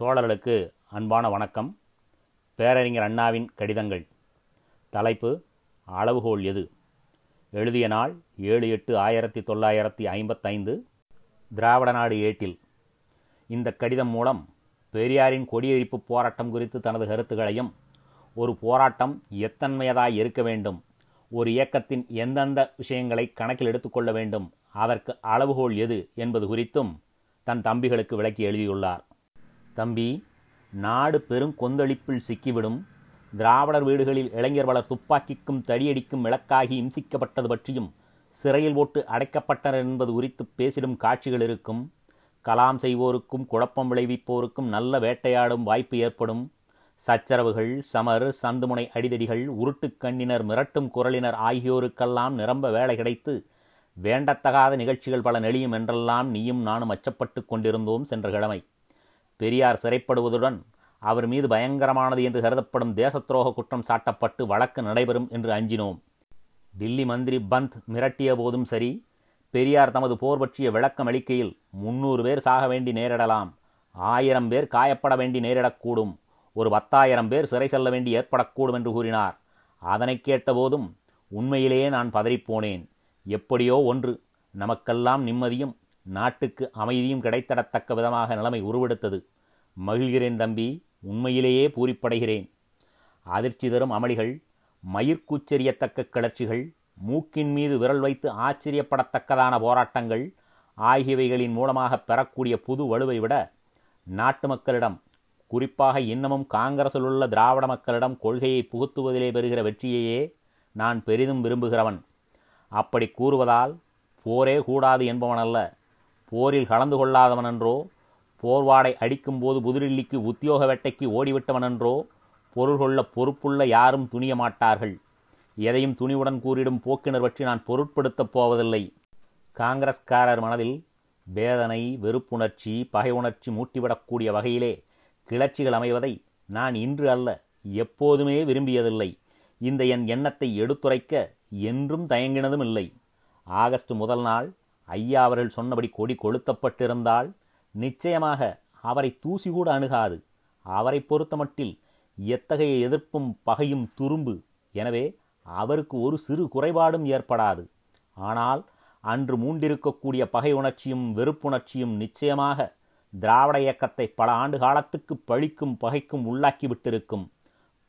தோழர்களுக்கு அன்பான வணக்கம். பேரறிஞர் அண்ணாவின் கடிதங்கள். தலைப்பு அளவுகோல் எது? எழுதிய நாள் ஏழு எட்டு ஆயிரத்தி தொள்ளாயிரத்தி ஐம்பத்தைந்து திராவிட நாடு ஏட்டில். இந்த கடிதம் மூலம் பெரியாரின் கொடியெரிப்பு போராட்டம் குறித்து தனது கருத்துக்களையும் ஒரு போராட்டம் எத்தன்மையதாய் இருக்க வேண்டும் ஒரு இயக்கத்தின் எந்தெந்த விஷயங்களை கணக்கில் எடுத்துக்கொள்ள வேண்டும் அதற்கு அளவுகோல் எது என்பது குறித்தும் தன் தம்பிகளுக்கு விளக்கி எழுதியுள்ளார். தம்பி நாடு பெரும் கொந்தளிப்பில் சிக்கிவிடும். திராவிடர் வீடுகளில் இளைஞர் பலர் துப்பாக்கிக்கும் தடியடிக்கும் இலக்காகி இம்சிக்கப்பட்டது பற்றியும் சிறையில் போட்டு அடைக்கப்பட்டனர் என்பது குறித்து பேசிடும் காட்சிகள் இருக்கும். கலாம் செய்வோருக்கும் குழப்பம் விளைவிப்போருக்கும் நல்ல வேட்டையாடும் வாய்ப்பு ஏற்படும். சச்சரவுகள் சமர் சந்துமுனை அடிதடிகள் உருட்டுக் கண்ணினர் மிரட்டும் குரலினர் ஆகியோருக்கெல்லாம் நிரம்ப வேலை கிடைத்து வேண்டத்தகாத நிகழ்ச்சிகள் பல நெளியும் என்றெல்லாம் நீயும் நானும் அச்சப்பட்டு கொண்டிருந்தோம் சென்ற கிழமை. பெரியார் சிறைப்படுவதுடன் அவர் மீது பயங்கரமானது என்று கருதப்படும் தேசத்துரோக குற்றம் சாட்டப்பட்டு வழக்கு நடைபெறும் என்று அஞ்சினோம். டில்லி மந்திரி பந்த் மிரட்டிய போதும் சரி பெரியார் தமது போர் பற்றிய விளக்கம் அளிக்கையில் முன்னூறு பேர் சாக வேண்டி நேரிடலாம் ஆயிரம் பேர் காயப்பட வேண்டி நேரிடக்கூடும் ஒரு பத்தாயிரம் பேர் சிறை செல்ல வேண்டி ஏற்படக்கூடும் என்று கூறினார். அதனை கேட்டபோதும் உண்மையிலேயே நான் பதறிப்போனேன். எப்படியோ ஒன்று நமக்கெல்லாம் நிம்மதியும் நாட்டுக்கு அமைதியும் கிடைத்தடத்தக்க விதமாக நிலைமை உருவெடுத்தது. மகிழ்கிறேன் தம்பி உண்மையிலேயே பூரிப்படைகிறேன். அதிர்ச்சி தரும் அமளிகள் மயிர்கூச்செறியத்தக்க கிளர்ச்சிகள் மூக்கின் மீது விரல் வைத்து ஆச்சரியப்படத்தக்கதான போராட்டங்கள் ஆகியவைகளின் மூலமாக பெறக்கூடிய புது வலுவை விட நாட்டு மக்களிடம் குறிப்பாக இன்னமும் காங்கிரஸில் உள்ள திராவிட மக்களிடம் கொள்கையை புகுத்துவதிலே பெறுகிற வெற்றியையே நான் பெரிதும் விரும்புகிறவன். அப்படி கூறுவதால் போரே கூடாது என்பவனல்ல போரில் கலந்து கொள்ளாதவனன்றோ போர்வாடை அடிக்கும்போது புதுடில்லிக்கு உத்தியோக வேட்டைக்கு ஓடிவிட்டவனென்றோ பொருள் கொள்ள பொறுப்புள்ள யாரும் துணிய மாட்டார்கள். எதையும் துணிவுடன் கூறிடும் போக்கினர் பற்றி நான் பொருட்படுத்தப் போவதில்லை. காங்கிரஸ்காரர் மனதில் வேதனை வெறுப்புணர்ச்சி பகை உணர்ச்சி மூட்டிவிடக்கூடிய வகையிலே கிளர்ச்சிகள் அமைவதை நான் இன்று அல்ல எப்போதுமே விரும்பியதில்லை. இந்த என் எண்ணத்தை எடுத்துரைக்க என்றும் தயங்கினதும் இல்லை ஆகஸ்ட் முதல் நாள் ஐயா அவர்கள் சொன்னபடி கொடி கொளுத்தப்பட்டிருந்தால் நிச்சயமாக அவரை தூசி கூட அணுகாது. அவரை பொறுத்தமட்டில் எத்தகைய எதிர்ப்பும் பகையும் துரும்பு. எனவே அவருக்கு ஒரு சிறு குறைபாடும் ஏற்படாது. ஆனால் அன்று மூண்டிருக்கக்கூடிய பகை உணர்ச்சியும் வெறுப்புணர்ச்சியும் நிச்சயமாக திராவிட இயக்கத்தை பல ஆண்டு காலத்துக்கு பழிக்கும் பகைக்கும் உள்ளாக்கி விட்டிருக்கும்.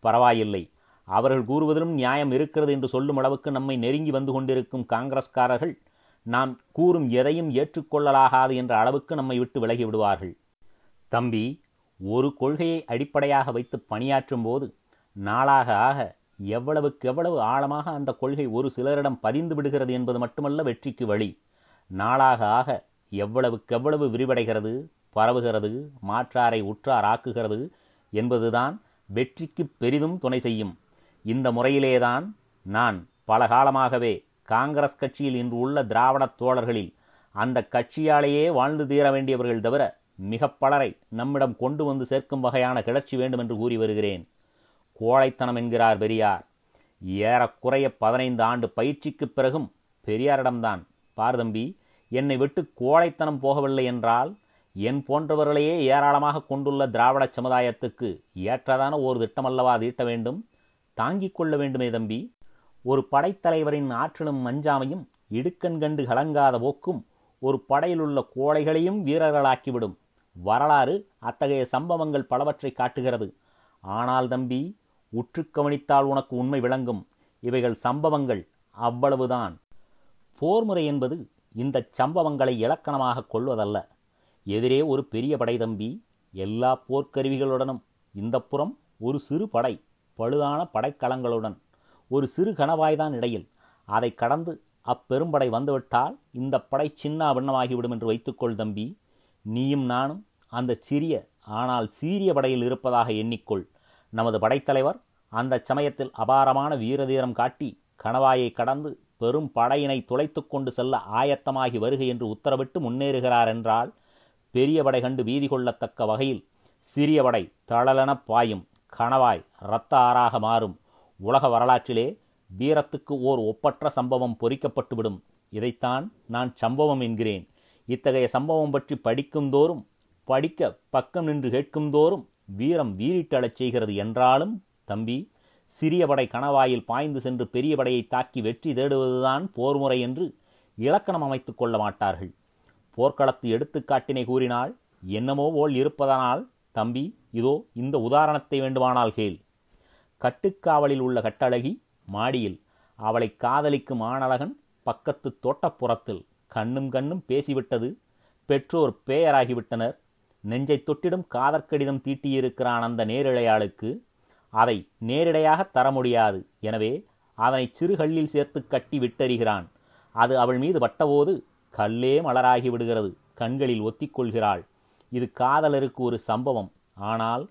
பரவாயில்லை. அவர்கள் கூறுவதிலும் நியாயம் இருக்கிறது என்று சொல்லும் அளவுக்கு நம்மை நெருங்கி வந்து கொண்டிருக்கும் காங்கிரஸ்காரர்கள் நாம் கூறும் எதையும் ஏற்றுக்கொள்ளலாகாது என்ற அளவுக்கு நம்மை விட்டு விலகி விடுவார்கள். தம்பி ஒரு கொள்கையை அடிப்படையாக வைத்து பணியாற்றும் போது நாளாக ஆக எவ்வளவுக்கு எவ்வளவு ஆழமாக அந்த கொள்கை ஒரு சிலரிடம் பதிந்து விடுகிறது என்பது மட்டுமல்ல வெற்றிக்கு வழி. நாளாக ஆக எவ்வளவுக்கு எவ்வளவு விரிவடைகிறது பரவுகிறது மாற்றாரை உற்றார் ஆக்குகிறது என்பதுதான் வெற்றிக்கு பெரிதும் துணை செய்யும். இந்த முறையிலேதான் நான் பல காலமாகவே காங்கிரஸ் கட்சியில் இன்று உள்ள திராவிட தோழர்களில் அந்த கட்சியாலேயே வாழ்ந்து தீர வேண்டியவர்கள் தவிர மிக பலரை நம்மிடம் கொண்டு வந்து சேர்க்கும் வகையான கிளர்ச்சி வேண்டும் என்று கூறி வருகிறேன். கோழைத்தனம் என்கிறார் பெரியார். ஏறக்குறைய பதினைந்து ஆண்டு பயிற்சிக்குப் பிறகும் பெரியாரிடம்தான் பார்தம்பி என்னை விட்டு கோழைத்தனம் போகவில்லை என்றால் என் போன்றவர்களையே ஏராளமாக கொண்டுள்ள திராவிட சமுதாயத்துக்கு ஏற்றதான ஒரு திட்டமல்லவா தீட்ட வேண்டும்? தாங்கிக் கொள்ள வேண்டுமே தம்பி. ஒரு படைத்தலைவரின் ஆற்றலும் மஞ்சாமையும் இடுக்கண் கண்டு கலங்காத போக்கும் ஒரு படையிலுள்ள கோழைகளையும் வீரர்களாக்கிவிடும். வரலாறு அத்தகைய சம்பவங்கள் பலவற்றை காட்டுகிறது. ஆனால் தம்பி உற்று கவனித்தால் உனக்கு உண்மை விளங்கும். இவைகள் சம்பவங்கள் அவ்வளவுதான். போர்முறை என்பது இந்த சம்பவங்களை இலக்கணமாக கொள்வதல்ல. எதிரே ஒரு பெரிய படை தம்பி எல்லா போர்க்கருவிகளுடனும். இந்த புறம் ஒரு சிறு படை பழுதான படைக்கலங்களுடன். ஒரு சிறு கணவாய்தான் இடையில். அதை கடந்து அப்பெரும்படை வந்துவிட்டால் இந்த படை சின்ன பின்னமாகிவிடும் என்று வைத்துக்கொள் தம்பி. நீயும் நானும் அந்த சிறிய ஆனால் சீரிய படையில் இருப்பதாக எண்ணிக்கொள். நமது படைத்தலைவர் அந்த சமயத்தில் அபாரமான வீரதீரம் காட்டி கணவாயை கடந்து பெரும் படையினை துளைத்து கொண்டு செல்ல ஆயத்தமாகி வருக என்று உத்தரவிட்டு முன்னேறுகிறார் என்றால் பெரிய படை கண்டு வீதி கொள்ளத்தக்க வகையில் சிறிய படை தளலென பாயும் கணவாய் இரத்த ஆறாக மாறும். உலக வரலாற்றிலே வீரத்துக்கு ஓர் ஒப்பற்ற சம்பவம் பொறிக்கப்பட்டுவிடும். இதைத்தான் நான் சம்பவம் என்கிறேன். இத்தகைய சம்பவம் பற்றி படிக்கும்தோறும் படிக்க பக்கம் நின்று கேட்கும் தோறும் வீரம் வீறிட்டழச் செய்கிறது என்றாலும் தம்பி சிறிய படை கணவாயில் பாய்ந்து சென்று பெரிய படையை தாக்கி வெற்றி தேடுவதுதான் போர்முறை என்று இலக்கணம் அமைத்துக் கொள்ள மாட்டார்கள். போர்க்களத்து எடுத்துக்காட்டினை கூறினால் என்னமோ போல் இருப்பதனால் தம்பி இதோ இந்த உதாரணத்தை வேண்டுமானால் கேள். கட்டுக்காவலில் உள்ள கட்டழகி மாடியில். அவளை காதலிக்கும் ஆணழகன் பக்கத்து தோட்டப்புறத்தில் கண்ணும் கண்ணும் பேசிவிட்டது. பெற்றோர் பேயராகிவிட்டனர். நெஞ்சை தொட்டிடும் காதற்கடிதம் தீட்டியிருக்கிறான் அந்த நேரிழையாளுக்கு. அதை நேரிடையாக தர முடியாது. எனவே அதனை சிறுகல்லில் சேர்த்து கட்டி விட்டறிகிறான். அது அவள் மீது வட்டபோது கல்லே மலராகி விடுகிறது. கண்களில் ஒத்திக்கொள்கிறாள் இது காதலருக்கு ஒரு சம்பவம். ஆனால்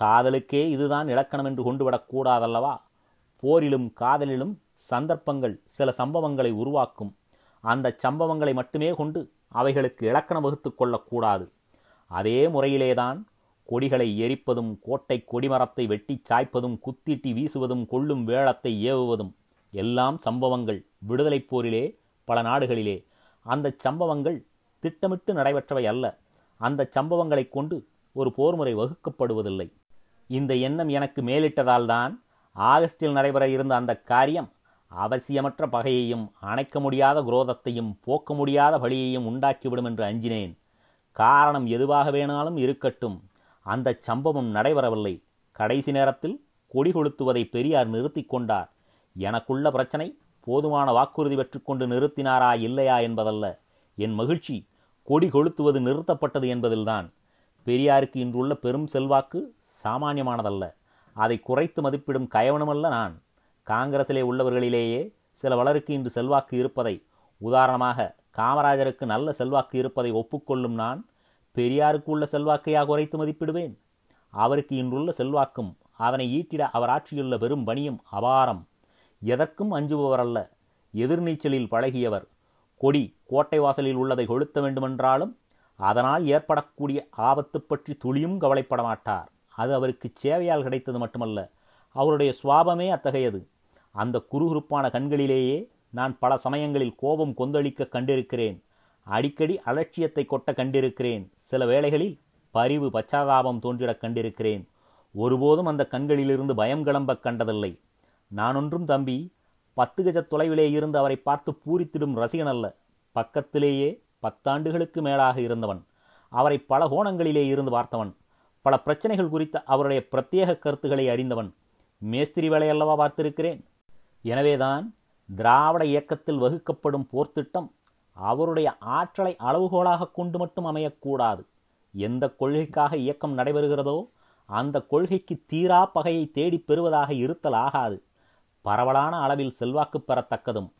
காதலுக்கே இதுதான் இலக்கணம் என்று கொண்டுவிடக் போரிலும் காதலிலும் சந்தர்ப்பங்கள் சில சம்பவங்களை உருவாக்கும். அந்த சம்பவங்களை மட்டுமே கொண்டு அவைகளுக்கு இலக்கணம் வகுத்துக் கொள்ளக்கூடாது. அதே முறையிலேதான் கொடிகளை எரிப்பதும் கோட்டை கொடிமரத்தை வெட்டி சாய்ப்பதும் குத்திட்டி வீசுவதும் கொள்ளும் வேளத்தை ஏவுவதும் எல்லாம் சம்பவங்கள் விடுதலைப் போரிலே பல நாடுகளிலே. அந்த சம்பவங்கள் திட்டமிட்டு நடைபெற்றவை அல்ல. அந்த சம்பவங்களைக் கொண்டு ஒரு போர்முறை வகுக்கப்படுவதில்லை. இந்த எண்ணம் எனக்கு மேலிட்டதால்தான் ஆகஸ்டில் நடைபெற இருந்த அந்த காரியம் அவசியமற்ற பகையையும் அணைக்க முடியாத குரோதத்தையும் போக்க முடியாத வழியையும் உண்டாக்கிவிடும் என்று அஞ்சினேன். காரணம் எதுவாக வேணாலும் இருக்கட்டும். அந்த சம்பவம் நடைபெறவில்லை. கடைசி நேரத்தில் கொடி கொளுத்துவதை பெரியார் நிறுத்தி கொண்டார். எனக்குள்ள பிரச்சனை போதுமான வாக்குறுதி பெற்றுக்கொண்டு நிறுத்தினாரா இல்லையா என்பதல்ல. என் மகிழ்ச்சி கொடி கொளுத்துவது நிறுத்தப்பட்டது என்பதில்தான். பெரியாருக்கு இன்றுள்ள பெரும் செல்வாக்கு சாமானியமானதல்ல. அதை குறைத்து மதிப்பிடும் கயவனுமல்ல நான். காங்கிரசிலே உள்ளவர்களிலேயே சில வளருக்கு இன்று செல்வாக்கு இருப்பதை உதாரணமாக காமராஜருக்கு நல்ல செல்வாக்கு இருப்பதை ஒப்புக்கொள்ளும் நான் பெரியாருக்கு உள்ள செல்வாக்கையாக குறைத்து மதிப்பிடுவேன். அவருக்கு இன்றுள்ள செல்வாக்கும் அதனை ஈட்டிட அவர் ஆற்றியுள்ள பெரும் பணியும் அபாரம். எதற்கும் அஞ்சுபவரல்ல. எதிர்நீச்சலில் பழகியவர். கொடி கோட்டை வாசலில் உள்ளதை கொளுத்த வேண்டுமென்றாலும் அதனால் ஏற்படக்கூடிய ஆபத்து பற்றி துளியும் கவலைப்பட மாட்டார் அது அவருக்கு சேவையால் கிடைத்தது மட்டுமல்ல அவருடைய சுவாபமே அத்தகையது. அந்த குறுகுறுப்பான கண்களிலேயே நான் பல சமயங்களில் கோபம் கொந்தளிக்க கண்டிருக்கிறேன். அடிக்கடி அலட்சியத்தை கொட்ட கண்டிருக்கிறேன். சில வேளைகளில் பரிவு பச்சாதாபம் தோன்றிடக் கண்டிருக்கிறேன். ஒருபோதும் அந்த கண்களிலிருந்து பயம் கிளம்ப கண்டதில்லை. நானொன்றும் தம்பி பத்து கஜ தொலைவிலே இருந்து அவரை பார்த்து பூரித்திடும் ரசிகன் அல்ல. பக்கத்திலேயே பத்தாண்டுகளுக்கு மேலாக இருந்தவன். அவரை பல கோணங்களிலே இருந்து பார்த்தவன். பல பிரச்சனைகள் குறித்த அவருடைய பிரத்யேக கருத்துக்களை அறிந்தவன். மேஸ்திரி வேலையல்லவா பார்த்திருக்கிறேன்? எனவேதான் திராவிட இயக்கத்தில் வகுக்கப்படும் போர்த்திட்டம் அவருடைய ஆற்றலை அளவுகோலாக கொண்டு மட்டும் அமையக்கூடாது. எந்த கொள்கைக்காக இயக்கம் நடைபெறுகிறதோ அந்த கொள்கைக்கு தீரா பகையை தேடிப் பெறுவதாக இருத்தல் ஆகாது. பரவலான அளவில் செல்வாக்கு பெறத்தக்கதும்.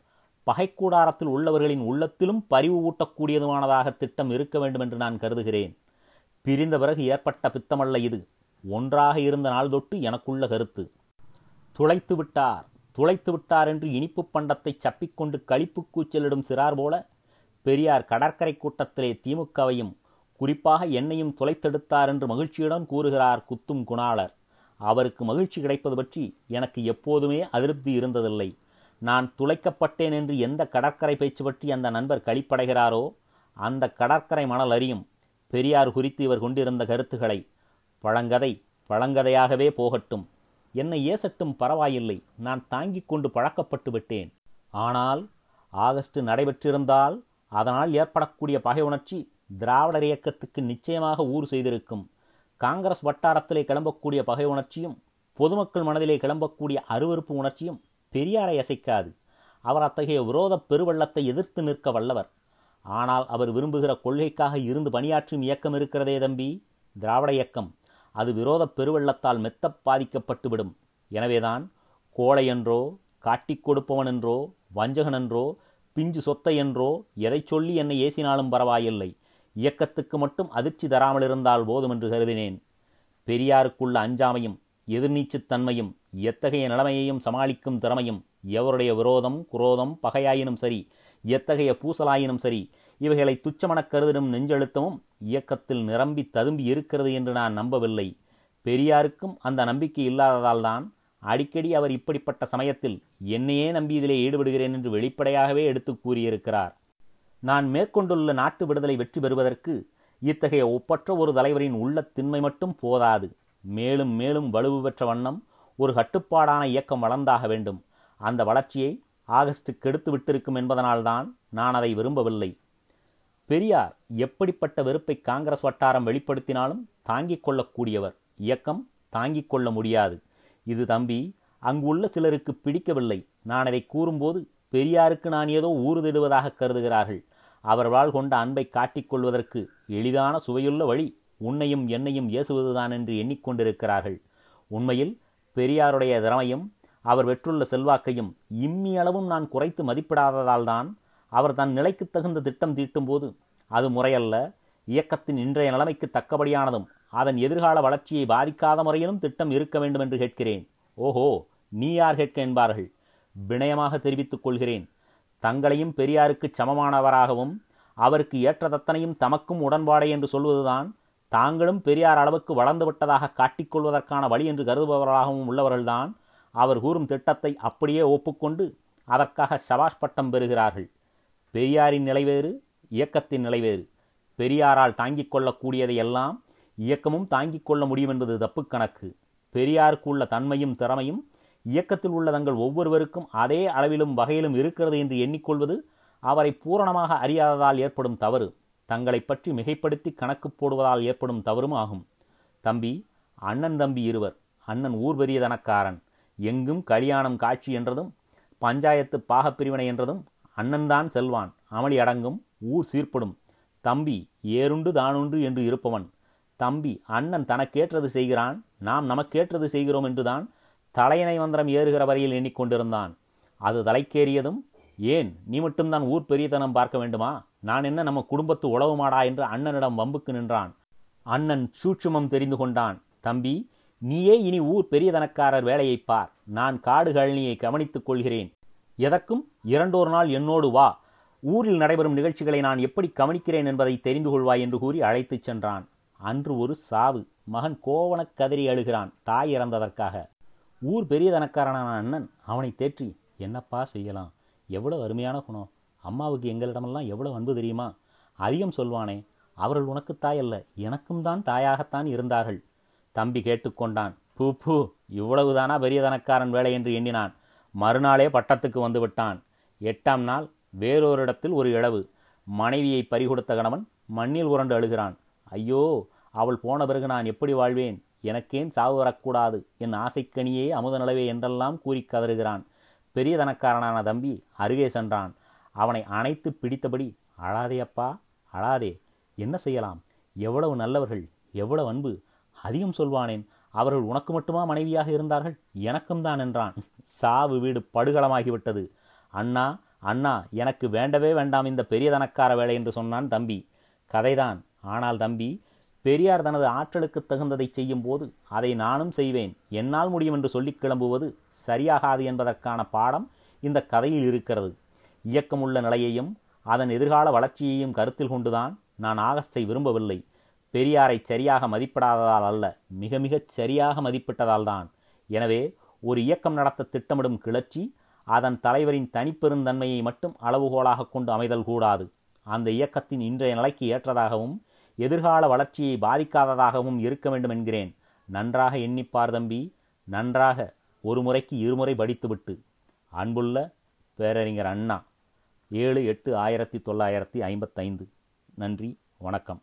பகைக்கூடாரத்தில் உள்ளவர்களின் உள்ளத்திலும் பரிவு ஊட்டக்கூடியதுமானதாக திட்டம் இருக்க வேண்டும் என்று நான் கருதுகிறேன். பிரிந்த பிறகு ஏற்பட்ட பித்தமல்ல இது. ஒன்றாக இருந்த நாள் தொட்டு எனக்குள்ள கருத்து. துளைத்து விட்டார். துளைத்து விட்டார் என்று இனிப்பு பண்டத்தை சப்பிக்கொண்டு கழிப்பு கூச்சலிடும் சிறார் போல பெரியார் கடற்கரை கூட்டத்திலே திமுகவையும் குறிப்பாக என்னையும் துளைத்தெடுத்தார் என்று மகிழ்ச்சியுடன் கூறுகிறார் குத்தும் குணாளர். அவருக்கு மகிழ்ச்சி கிடைப்பது பற்றி எனக்கு எப்போதுமே அதிருப்தி இருந்ததில்லை. நான் துளைக்கப்பட்டேன் என்று எந்த கடற்கரை பேச்சு பற்றி அந்த நண்பர் களிப்படைகிறாரோ அந்த கடற்கரை மணல் அறியும் பெரியார் குறித்து இவர் கொண்டிருந்த கருத்துக்களை பழங்கதை பழங்கதையாகவே போகட்டும். என்னை ஏசட்டும் பரவாயில்லை நான் தாங்கிக் கொண்டு பழக்கப்பட்டு விட்டேன். ஆனால் ஆகஸ்ட் நடைபெற்றிருந்தால் அதனால் ஏற்படக்கூடிய பகை உணர்ச்சி திராவிடர் இயக்கத்துக்கு நிச்சயமாக ஊறு செய்திருக்கும். காங்கிரஸ் வட்டாரத்திலே கிளம்பக்கூடிய பகை உணர்ச்சியும் பொதுமக்கள் மனதிலே கிளம்பக்கூடிய அருவறுப்பு உணர்ச்சியும் பெரியாரை அசைக்காது. அவர் அத்தகைய விரோத பெருவள்ளத்தை எதிர்த்து நிற்க வல்லவர். ஆனால் அவர் விரும்புகிற கொள்கைக்காக இருந்து பணியாற்றும் இயக்கம் இருக்கிறதே தம்பி. திராவிட இயக்கம். அது விரோத பெருவெள்ளத்தால் மெத்த பாதிக்கப்பட்டுவிடும். எனவேதான் கோழை என்றோ காட்டிக் கொடுப்பவன் என்றோ வஞ்சகன் என்றோ பிஞ்சு சொத்தை என்றோ எதை சொல்லி என்னை ஏசினாலும் பரவாயில்லை. இயக்கத்துக்கு மட்டும் அதிர்ச்சி தராமல் இருந்தால் போதும் என்று கருதினேன். பெரியாருக்குள்ள அஞ்சாமையும் எதிர்நீச்சுத்தன்மையும் எத்தகைய நிலைமையையும் சமாளிக்கும் திறமையும் எவருடைய விரோதம் குரோதம் பகையாயினும் சரி எத்தகைய பூசலாயினும் சரி இவைகளை துச்சமனக் கருதிடும் நெஞ்செழுத்தமும் இயக்கத்தில் நிரம்பி ததும்பி இருக்கிறது என்று நான் நம்பவில்லை. பெரியாருக்கும் அந்த நம்பிக்கை இல்லாததால்தான் அடிக்கடி அவர் இப்படிப்பட்ட சமயத்தில் என்னையே நம்பி இதிலே ஈடுபடுகிறேன் என்று வெளிப்படையாகவே எடுத்து கூறியிருக்கிறார். நான் மேற்கொண்டுள்ள நாட்டு விடுதலை வெற்றி பெறுவதற்கு இத்தகைய ஒப்பற்ற ஒரு தலைவரின் உள்ள திண்மை மட்டும் போதாது. மேலும் மேலும் வலுவு பெற்ற வண்ணம் ஒரு கட்டுப்பாடான இயக்கம் வளர்ந்தாக வேண்டும். அந்த வளர்ச்சியை ஆகஸ்ட் கெடுத்து விட்டிருக்கும் என்பதனால்தான் நான் அதை விரும்பவில்லை. பெரியார் எப்படிப்பட்ட வெறுப்பை காங்கிரஸ் வட்டாரம் வெளிப்படுத்தினாலும் தாங்கிக் கொள்ளக்கூடியவர். இயக்கம் தாங்கிக் கொள்ள முடியாது. இது தம்பி அங்குள்ள சிலருக்கு பிடிக்கவில்லை. நான் அதை கூறும்போது பெரியாருக்கு நான் ஏதோ ஊறுதிடுவதாக கருதுகிறார்கள். அவர்களால் கொண்ட அன்பை காட்டிக்கொள்வதற்கு எளிதான சுவையுள்ள வழி உன்னையும் என்னையும் ஏசுவதுதான் என்று எண்ணிக்கொண்டிருக்கிறார்கள். உண்மையில் பெரியாருடைய திறமையும் அவர் பெற்றுள்ள செல்வாக்கையும் இம்மி அளவும் நான் குறைத்து மதிப்பிடாததால்தான் அவர் தன் நிலைக்கு தகுந்த திட்டம் தீட்டும்போது அது முறையல்ல இயக்கத்தின் இன்றைய நிலைமைக்கு தக்கபடியானதும் அதன் எதிர்கால வளர்ச்சியை பாதிக்காத முறையிலும் திட்டம் இருக்க வேண்டும் என்று கேட்கிறேன். ஓஹோ நீ யார் கேட்க என்பார்கள். வினயமாக தெரிவித்துக் கொள்கிறேன். தங்களையும் பெரியாருக்கு சமமானவராகவும் அவருக்கு ஏற்ற தத்தனையும் தமக்கும் உடன்பாடே என்று சொல்வதுதான் தாங்களும் பெரியார் அளவுக்கு வளர்ந்து விட்டதாக காட்டிக்கொள்வதற்கான வழி என்று கருதுபவர்களாகவும் உள்ளவர்கள்தான். அவர் கூறும் திட்டத்தை அப்படியே ஒப்புக்கொண்டு அதற்காக சபாஷ் பட்டம் பெறுகிறார்கள். பெரியாரின் நிலைவேறு இயக்கத்தின் நிலைவேறு பெரியாரால் தாங்கிக் கொள்ளக்கூடியதை எல்லாம் இயக்கமும் தாங்கிக் கொள்ள முடியும் என்பது தப்பு கணக்கு. பெரியாருக்கு உள்ள தன்மையும் திறமையும் இயக்கத்தில் உள்ள தங்கள் ஒவ்வொருவருக்கும் அதே அளவிலும் வகையிலும் இருக்கிறது என்று எண்ணிக்கொள்வது அவரை பூரணமாக அறியாததால் ஏற்படும் தவறு. தங்களை பற்றி மிகைப்படுத்தி கணக்கு போடுவதால் ஏற்படும் தவறும் ஆகும். தம்பி அண்ணன் தம்பி இருவர் அண்ணன் ஊர் பெரியதனக்காரன் எங்கும் கல்யாணம் காட்சி என்றதும் பஞ்சாயத்து பாகப்பிரிவினை என்றதும் அண்ணன்தான் செல்வான் அமளி அடங்கும் ஊர் சீர்படும். தம்பி ஏறுண்டு தானுண்டு என்று இருப்பவன். தம்பி அண்ணன் தனக்கேற்றது செய்கிறான் நாம் நமக்கேற்றது செய்கிறோம் என்றுதான் தலையணை மந்திரம் ஏறுகிற வரையில் எண்ணிக்கொண்டிருந்தான். அது தலைக்கேறியதும் ஏன்? நீ மட்டும்தான் ஊர் பெரியதனம் பார்க்க வேண்டுமா? நான் என்ன நம்ம குடும்பத்து உழவு மாடா என்று அண்ணனிடம் வம்புக்கு நின்றான். அண்ணன் சூட்சுமம் தெரிந்து கொண்டான். தம்பி நீயே இனி ஊர் பெரியதனக்காரர் வேலையை பார். நான் காடு கழனியை கவனித்துக் கொள்கிறேன். எதற்கும் இரண்டோர் நாள் என்னோடு வா. ஊரில் நடைபெறும் நிகழ்ச்சிகளை நான் எப்படி கவனிக்கிறேன் என்பதை தெரிந்து கொள்வாய் என்று கூறி அழைத்துச் சென்றான். அன்று ஒரு சாவு. மகன் கோவணக் கதறி அழுகிறான். தாய் இறந்ததற்காக. ஊர் பெரியதனக்காரனான அண்ணன் அவனை தேற்றி என்னப்பா செய்யலாம்? எவ்வளோ அருமையான குணம்? அம்மாவுக்கு எங்களிடமெல்லாம் எவ்வளோ அன்பு தெரியுமா? அதிகம் சொல்வானே அவர்கள் உனக்கு தாயல்ல எனக்கும் தான் தாயாகத்தான் இருந்தார்கள். தம்பி கேட்டுக்கொண்டான் பூ பூ இவ்வளவுதானா பெரியதனக்காரன் வேலை? என்று எண்ணினான். மறுநாளே பட்டத்துக்கு வந்து விட்டான். எட்டாம் நாள் வேறொரு இடத்தில் ஒரு இழவு. மனைவியை பறிகொடுத்த கணவன் மண்ணில் உரண்டு அழுகிறான். ஐயோ அவள் போன பிறகு நான் எப்படி வாழ்வேன்? எனக்கேன் சாவு வரக்கூடாது. என் ஆசைக்கனியே அமுத நிலவே என்றெல்லாம் கூறி கதறுகிறான். பெரியதனக்காரனான தம்பி அருகே சென்றான். அவனை அணைத்து பிடித்தபடி அழாதே அப்பா அழாதே என்ன செய்யலாம்? எவ்வளவு நல்லவர்கள் எவ்வளவு அன்பு அதிகம் சொல்வானேன். அவர்கள் உனக்கு மட்டுமா மனைவியாக இருந்தார்கள்? எனக்கும் தான் என்றான். சாவு வீடு படுகளமாகிவிட்டது அண்ணா அண்ணா எனக்கு வேண்டவே வேண்டாம் இந்த பெரியதனக்கார வேலை என்று சொன்னான் தம்பி. கதைதான். ஆனால் தம்பி பெரியார் தனது ஆற்றலுக்கு தகுந்ததை செய்யும் போது அதை நானும் செய்வேன். என்னால் முடியும் என்று சொல்லிக் கிளம்புவது சரியாகாது என்பதற்கான பாடம் இந்த கதையில் இருக்கிறது. இயக்கமுள்ள நிலையையும் அதன் எதிர்கால வளர்ச்சியையும் கருத்தில் கொண்டுதான் நான் ஆகஸ்டை விரும்பவில்லை. பெரியாரை சரியாக மதிப்பிடாததால் அல்ல மிக மிகச் சரியாக மதிப்பிட்டதால்தான் எனவே ஒரு இயக்கம் நடத்த திட்டமிடும் கிளர்ச்சி அதன் தலைவரின் தனிப்பெருந்தன்மையை மட்டும் அளவுகோலாக கொண்டு அமைதல் கூடாது. அந்த இயக்கத்தின் இன்றைய நிலைக்கு ஏற்றதாகவும் எதிர்கால வளர்ச்சியை பாதிக்காததாகவும் இருக்க வேண்டும் என்கிறேன். நன்றாக எண்ணிப்பார் தம்பி. நன்றாக ஒரு முறைக்கு இருமுறை படித்துவிட்டு. அன்புள்ள பேரறிஞர் அண்ணா. ஏழு எட்டு ஆயிரத்தி தொள்ளாயிரத்தி ஐம்பத்தைந்து. நன்றி. வணக்கம்.